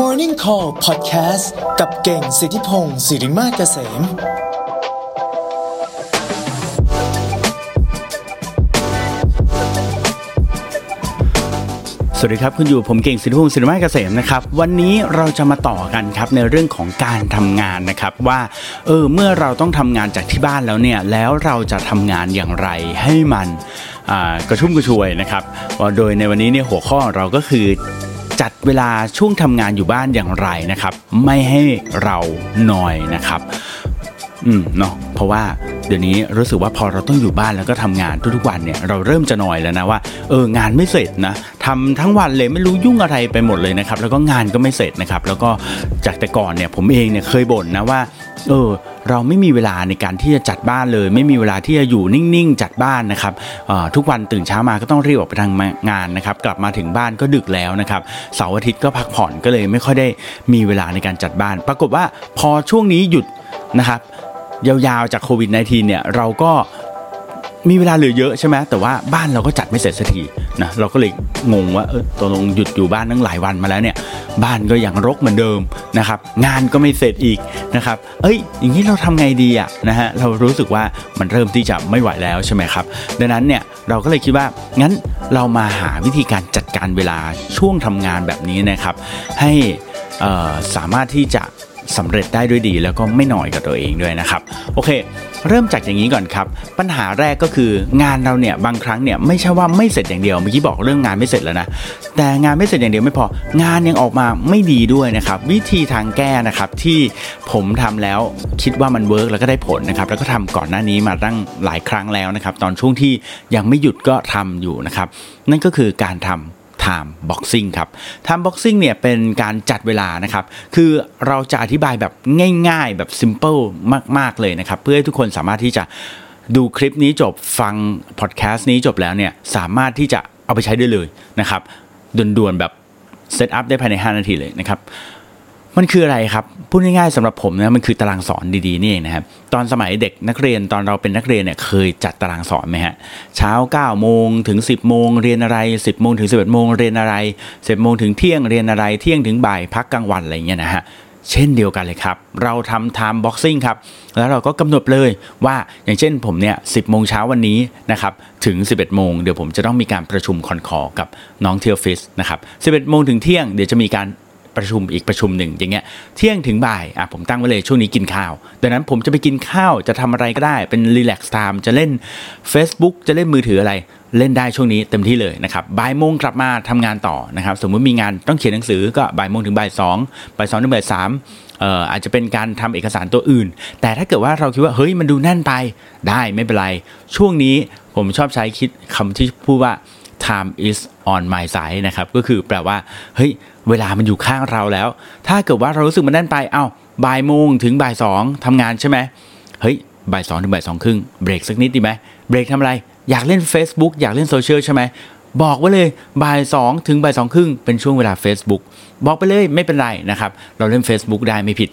Morning Call Podcast กับเก่งสิทธิพงศ์สิริมาเกษม สวัสดีครับ คุณอยู่ผมเก่งสิทธิพงศ์สิริมาเกษมนะครับ วันนี้เราจะมาต่อกันครับในเรื่องของการทำงานนะครับว่าเออเมื่อเราต้องทำงานจากที่บ้านแล้วเนี่ยแล้วเราจะทำงานอย่างไรให้มันกระชุ่มกระชวยนะครับ โดยในวันนี้เนี่ยหัวข้อเราก็คือ จัดเวลาช่วงทำงานอยู่บ้านอย่างไรนะครับ ไม่ให้เราหน่อยนะครับ อืมเนาะเพราะว่า เดี๋ยวนี้รู้สึกว่าพอเราต้องอยู่บ้านแล้วก็ทำงานทุกๆวันเนี่ยเราเริ่มจะหน่อยแล้วนะว่าเอองานไม่เสร็จนะทำทั้งวันเลยไม่รู้ยุ่งอะไรไปหมดเลยนะครับแล้วก็งานก็ไม่เสร็จนะครับแล้วก็จากแต่ก่อนเนี่ยผมเองเนี่ยเคยบ่นนะว่าเออเราไม่มีเวลาในการที่จะจัดบ้านเลย ไม่มีเวลาที่จะอยู่นิ่งๆ จัดบ้านนะครับออทุกวันตื่นเช้ามาก็ต้องรีบออกไปทำงานนะครับ กลับมาถึงบ้านก็ดึกแล้วนะครับเสาร์อาทิตย์ก็พักผ่อนก็เลยไม่ค่อยได้มีเวลาในการจัดบ้าน ปรากฏว่าพอช่วงนี้หยุดนะครับ ยาวๆจากโควิด -19 เนี่ยเราก็มีเวลาเหลือเยอะใช่ไหมแต่ว่าบ้านเราก็จัดไม่เสร็จสักทีนะเราก็เลยงงว่าเออตกลงหยุดอยู่บ้านตั้งหลายวันมาแล้วเนี่ย บ้านก็ยังรกเหมือนเดิมนะครับ งานก็ไม่เสร็จอีกนะครับ เอ้ย อย่างนี้เราทำไงดีอะนะฮะเรารู้สึกว่ามันเริ่มที่จะไม่ไหวแล้วใช่ไหมครับ ดังนั้นเนี่ยเราก็เลยคิดว่างั้นเรามาหาวิธีการจัดการเวลาช่วงทำงานแบบนี้นะครับ ให้สามารถที่จะ สำเร็จได้ด้วยดีแล้วก็ไม่หน่อยกับตัวเองด้วยนะครับ โอเค เริ่มจากอย่างนี้ก่อนครับ ปัญหาแรกก็คืองานเราเนี่ยบางครั้งเนี่ยไม่ใช่ว่าไม่เสร็จอย่างเดียวเมื่อกี้บอกเรื่องงานไม่เสร็จแล้วนะแต่งานไม่เสร็จอย่างเดียวไม่พองานยังออกมาไม่ดีด้วยนะครับ วิธีทางแก้นะครับที่ผมทำแล้วคิดว่ามัน work แล้วก็ได้ผลนะครับแล้วก็ทำก่อนหน้านี้มาตั้งหลายครั้งแล้วนะครับ ตอนช่วงที่ยังไม่หยุดก็ทำอยู่นะครับ นั่นก็คือการทำ time boxing ครับ time boxing เนี่ยเป็นการจัดเวลานะครับ คือเราจะอธิบายแบบง่ายๆแบบ simple มากๆเลยนะครับ เพื่อให้ทุกคนสามารถที่จะดูคลิปนี้จบฟังพอดแคสต์นี้จบแล้วเนี่ย สามารถที่จะเอาไปใช้ได้เลยนะครับด่วนๆแบบเซตอัพได้ภายใน 5 นาทีเลยนะครับ มันคืออะไรครับพูดง่ายๆสำหรับผมนะมันคือตารางสอนดีๆนี่เองนะครับตอนสมัยเด็กนักเรียนตอนเราเป็นนักเรียนเนี่ยเคยจัดตารางสอนไหมฮะเช้า9โมงถึง 10โมงเรียนอะไร 10โมงถึง11โมงเรียนอะไร10โมงถึงเที่ยงเรียนอะไรเที่ยงถึงบ่ายพักกลางวันอะไรอย่างเงี้ยนะฮะเช่นเดียวกันเลยครับ เราทำ time boxing ครับ แล้วเราก็กำหนดเลยว่าอย่างเช่นผมเนี่ย 10 โมงเช้าวันนี้นะครับ ถึง 11 โมง เดี๋ยวผมจะต้องมีการประชุม con call กับน้องที่ออฟฟิศนะครับ 11 โมงถึงเที่ยงเดี๋ยวจะมีการ ประชุมอีกประชุมหนึ่งอย่างเงี้ยเที่ยงถึงบ่ายอะผมตั้งไว้เลยช่วงนี้กินข้าวดังนั้นผมจะไปกินข้าวจะทำอะไรก็ได้เป็น relax time จะเล่น Facebook จะเล่นมือถืออะไรเล่นได้ช่วงนี้เต็มที่เลยนะครับบ่ายโมงกลับมาทำงานต่อนะครับสมมุติมีงานต้องเขียนหนังสือก็บ่ายโมงถึงบ่ายสองบ่ายสองถึงบ่ายสามเอ่ออาจจะเป็นการทำเอกสารตัวอื่น แต่ถ้าเกิดว่าเราคิดว่าเฮ้ยมันดูแน่นไปได้ไม่เป็นไร ช่วงนี้ผมชอบใช้คิดคำที่พูดว่า time is on my side นะครับ ก็คือแปลว่า เฮ้ย เวลามันอยู่ข้างเราแล้ว ถ้าเกิดว่าเรารู้สึกมันแน่นไป เอ้า บ่ายโมงถึงบ่ายสองทำงานใช่ไหม เฮ้ย บ่ายสองถึงบ่ายสองครึ่ง เบรกสักนิดดีไหม เบรกทำอะไร อยากเล่น Facebook อยากเล่นโซเชียลใช่ไหม บอกไว้เลย บ่ายสองถึงบ่ายสองครึ่ง เป็นช่วงเวลา Facebook บอกไปเลย ไม่เป็นไรนะครับ เราเล่น Facebook ได้ไม่ผิด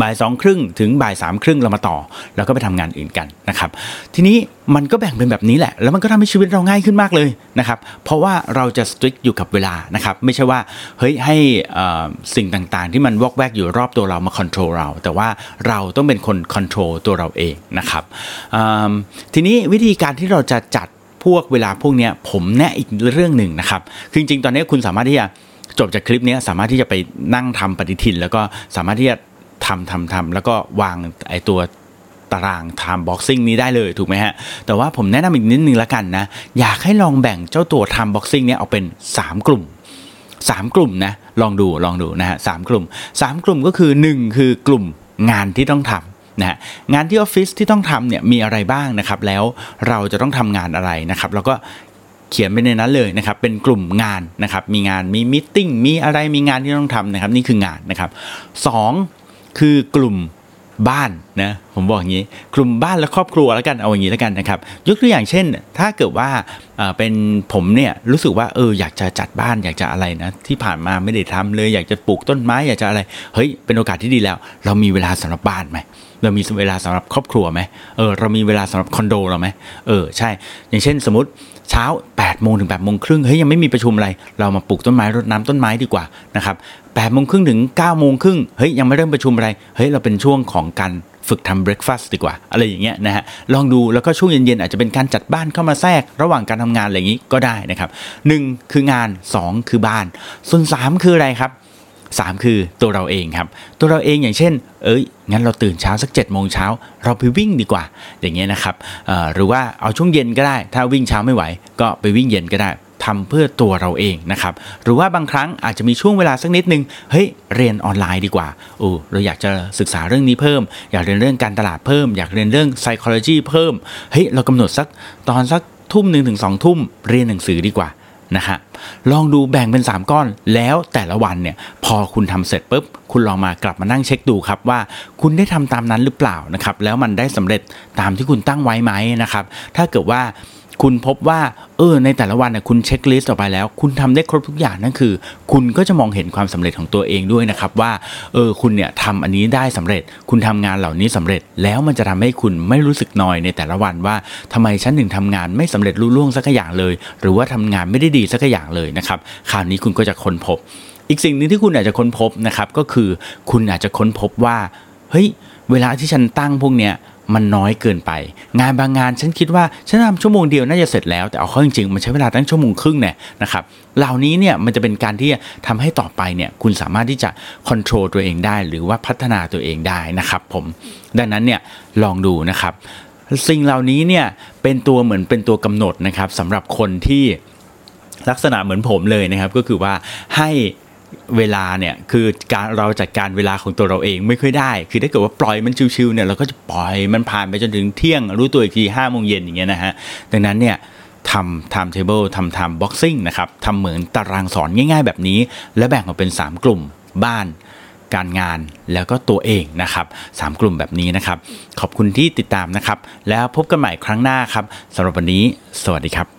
บ่ายสองครึ่งถึงบ่ายสามครึ่งเรามาต่อ แล้วก็ไปทำงานอื่นกันนะครับ ทีนี้มันก็แบ่งเป็นแบบนี้แหละ แล้วมันก็ทำให้ชีวิตเราง่ายขึ้นมากเลยนะครับ เพราะว่าเราจะ strict อยู่กับเวลานะครับ ไม่ใช่ว่าเฮ้ยให้เอ่อสิ่งต่างๆ ที่มันวอกแวกอยู่รอบตัวเรามา control เรา แต่ว่าเราต้องเป็นคน control ตัวเราเองนะครับทีนี้วิธีการที่เราจะจัดพวกเวลาพวกนี้ผมแนะอีกเรื่องหนึ่งนะครับ คือจริงๆ ตอนนี้คุณสามารถที่จะจบจากคลิปนี้สามารถที่จะไปนั่งทำปฏิทิน แล้วก็สามารถที่จะ ทำทำทำแล้วก็วางไอตัวตาราง time boxing นี้ได้เลยถูกไหมฮะ แต่ว่าผมแนะนำอีกนิดนึงละกันนะ อยากให้ลองแบ่งเจ้าตัว time boxing เนี้ยออกเป็น 3 กลุ่ม 3 กลุ่มนะ ลองดูลองดูนะฮะสามกลุ่ม 3 กลุ่มก็คือ 1 คือกลุ่มงานที่ต้องทำนะฮะงานที่ออฟฟิศที่ต้องทำเนี่ยมีอะไรบ้างนะครับ แล้วเราจะต้องทำงานอะไรนะครับ แล้วก็เขียนไปในนั้นเลยนะครับ เป็นกลุ่มงานนะครับ มีงานมีมิทติ้งมีอะไรมีงานที่ต้องทำนะครับ นี่คืองานนะครับสอง คือกลุ่มบ้านนะผมบอกอย่างนี้ กลุ่มบ้านและครอบครัวแล้วกันเอาอย่างนี้แล้วกันนะครับ ยกตัวอย่างเช่น ถ้าเกิดว่าเป็นผมเนี่ยรู้สึกว่าเอออยากจะจัดบ้านอยากจะอะไรนะที่ผ่านมาไม่ได้ทำเลย อยากจะปลูกต้นไม้อยากจะอะไรเฮ้ยเป็นโอกาสที่ดีแล้ว เรามีเวลาสำหรับบ้านไหม เรามีเวลาสำหรับครอบครัวไหมเออเรามีเวลาสำหรับคอนโดเราไหมเออใช่ อย่างเช่นสมมติเช้า8โมงถึง8โมงครึ่งเฮ้ยยังไม่มีประชุมอะไร เรามาปลูกต้นไม้รดน้ำต้นไม้ดีกว่านะครับ8โมงครึ่งถึง9โมงครึ่งเฮ้ยยังไม่เริ่มประชุมอะไรเฮ้ยเราเป็นช่วงของการฝึกทำเบรคฟาสต์ดีกว่า อะไรอย่างเงี้ยนะฮะลองดูแล้วก็ช่วงเย็นๆ อาจจะเป็นการจัดบ้านเข้ามาแทรก ระหว่างการทำงานอะไรอย่างงี้ก็ได้นะครับหนึ่งคืองาน 2 คือบ้าน ส่วน 3 คืออะไรครับ 3 คือตัวเราเองครับ ตัวเราเองอย่างเช่น เอ้ย งั้นเราตื่นเช้าสัก7จ็ดโมงเช้าเราไปวิ่งดีกว่า อย่างเงี้ยนะครับหรือว่าเอาช่วงเย็นก็ได้ ถ้าวิ่งเช้าไม่ไหว ก็ไปวิ่งเย็นก็ได้ทำเพื่อตัวเราเองนะครับ หรือว่าบางครั้งอาจจะมีช่วงเวลาสักนิดนึง เฮ้ย เรียนออนไลน์ดีกว่าโอ้เราอยากจะศึกษาเรื่องนี้เพิ่ม อยากเรียนเรื่องการตลาดเพิ่ม อยากเรียนเรื่อง psychology เพิ่ม เฮ้ย เรากำหนดสักตอนสักทุ่มหนึ่งถึงสองทุ่มเรียนหนังสือดีกว่า นะฮะลองดูแบ่งเป็น 3 ก้อนแล้วแต่ละวันเนี่ยพอคุณทำเสร็จปุ๊บคุณลองมากลับมานั่งเช็คดูครับว่าคุณได้ทำตามนั้นหรือเปล่านะครับแล้วมันได้สำเร็จตามที่คุณตั้งไว้ไหมนะครับถ้าเกิดว่า คุณพบว่าเออในแต่ละวันนี่ยคุณเช็คลิสต์ออกไปแล้ว คุณทำได้ครบทุกอย่างนั่นคือ คุณก็จะมองเห็นความสำเร็จของตัวเองด้วยนะครับว่าเออคุณเนี่ยทำอันนี้ได้สำเร็จ คุณทำงานเหล่านี้สำเร็จแล้วมันจะทำให้คุณไม่รู้สึกนอยในแต่ละวันว่าทำไมฉันถึงทำงานไม่สำเร็จรุ่ล่วงสักอย่างเลย หรือว่าทำงานไม่ได้ดีสักอย่างเลยนะครับคราวนี้คุณก็จะค้นพบ อีกสิ่งหนึ่งที่คุณอาจจะค้นพบนะครับก็คือคุณอาจจะค้นพบว่าเฮ้ยเวลาที่ฉันตั้งพวกเนี้ย มันน้อยเกินไป งานบางงานฉันคิดว่าฉันทำชั่วโมงเดียวน่าจะเสร็จแล้วแต่เอาเข้าจริงๆมันใช้เวลาตั้งชั่วโมงครึ่งเนี่ยนะครับเหล่านี้เนี่ยมันจะเป็นการที่ทำให้ต่อไปเนี่ยคุณสามารถที่จะควบคุมตัวเองได้ หรือว่าพัฒนาตัวเองได้นะครับผมดังนั้นเนี่ยลองดูนะครับสิ่งเหล่านี้เนี่ยเป็นตัวเหมือนเป็นตัวกำหนดนะครับสำหรับคนที่ลักษณะเหมือนผมเลยนะครับก็คือว่าให้ เวลาเนี่ยคือการเราจัดการเวลาของตัวเราเองไม่ค่อยได้ คือถ้าเกิดว่าปล่อยมันชิวๆเนี่ยเราก็จะปล่อยมันผ่านไปจนถึงเที่ยง รู้ตัวอีกทีห้าโมงเย็นอย่างเงี้ยนะฮะดังนั้นเนี่ยทำ time table ทำ time boxing นะครับทำเหมือนตารางสอนง่าย ๆ แบบนี้ และแบ่งออกเป็น 3 กลุ่มบ้านการงานแล้วก็ตัวเองนะครับสามกลุ่มแบบนี้นะครับ ขอบคุณที่ติดตามนะครับ แล้วพบกันใหม่ครั้งหน้าครับสำหรับวันนี้ สวัสดีครับ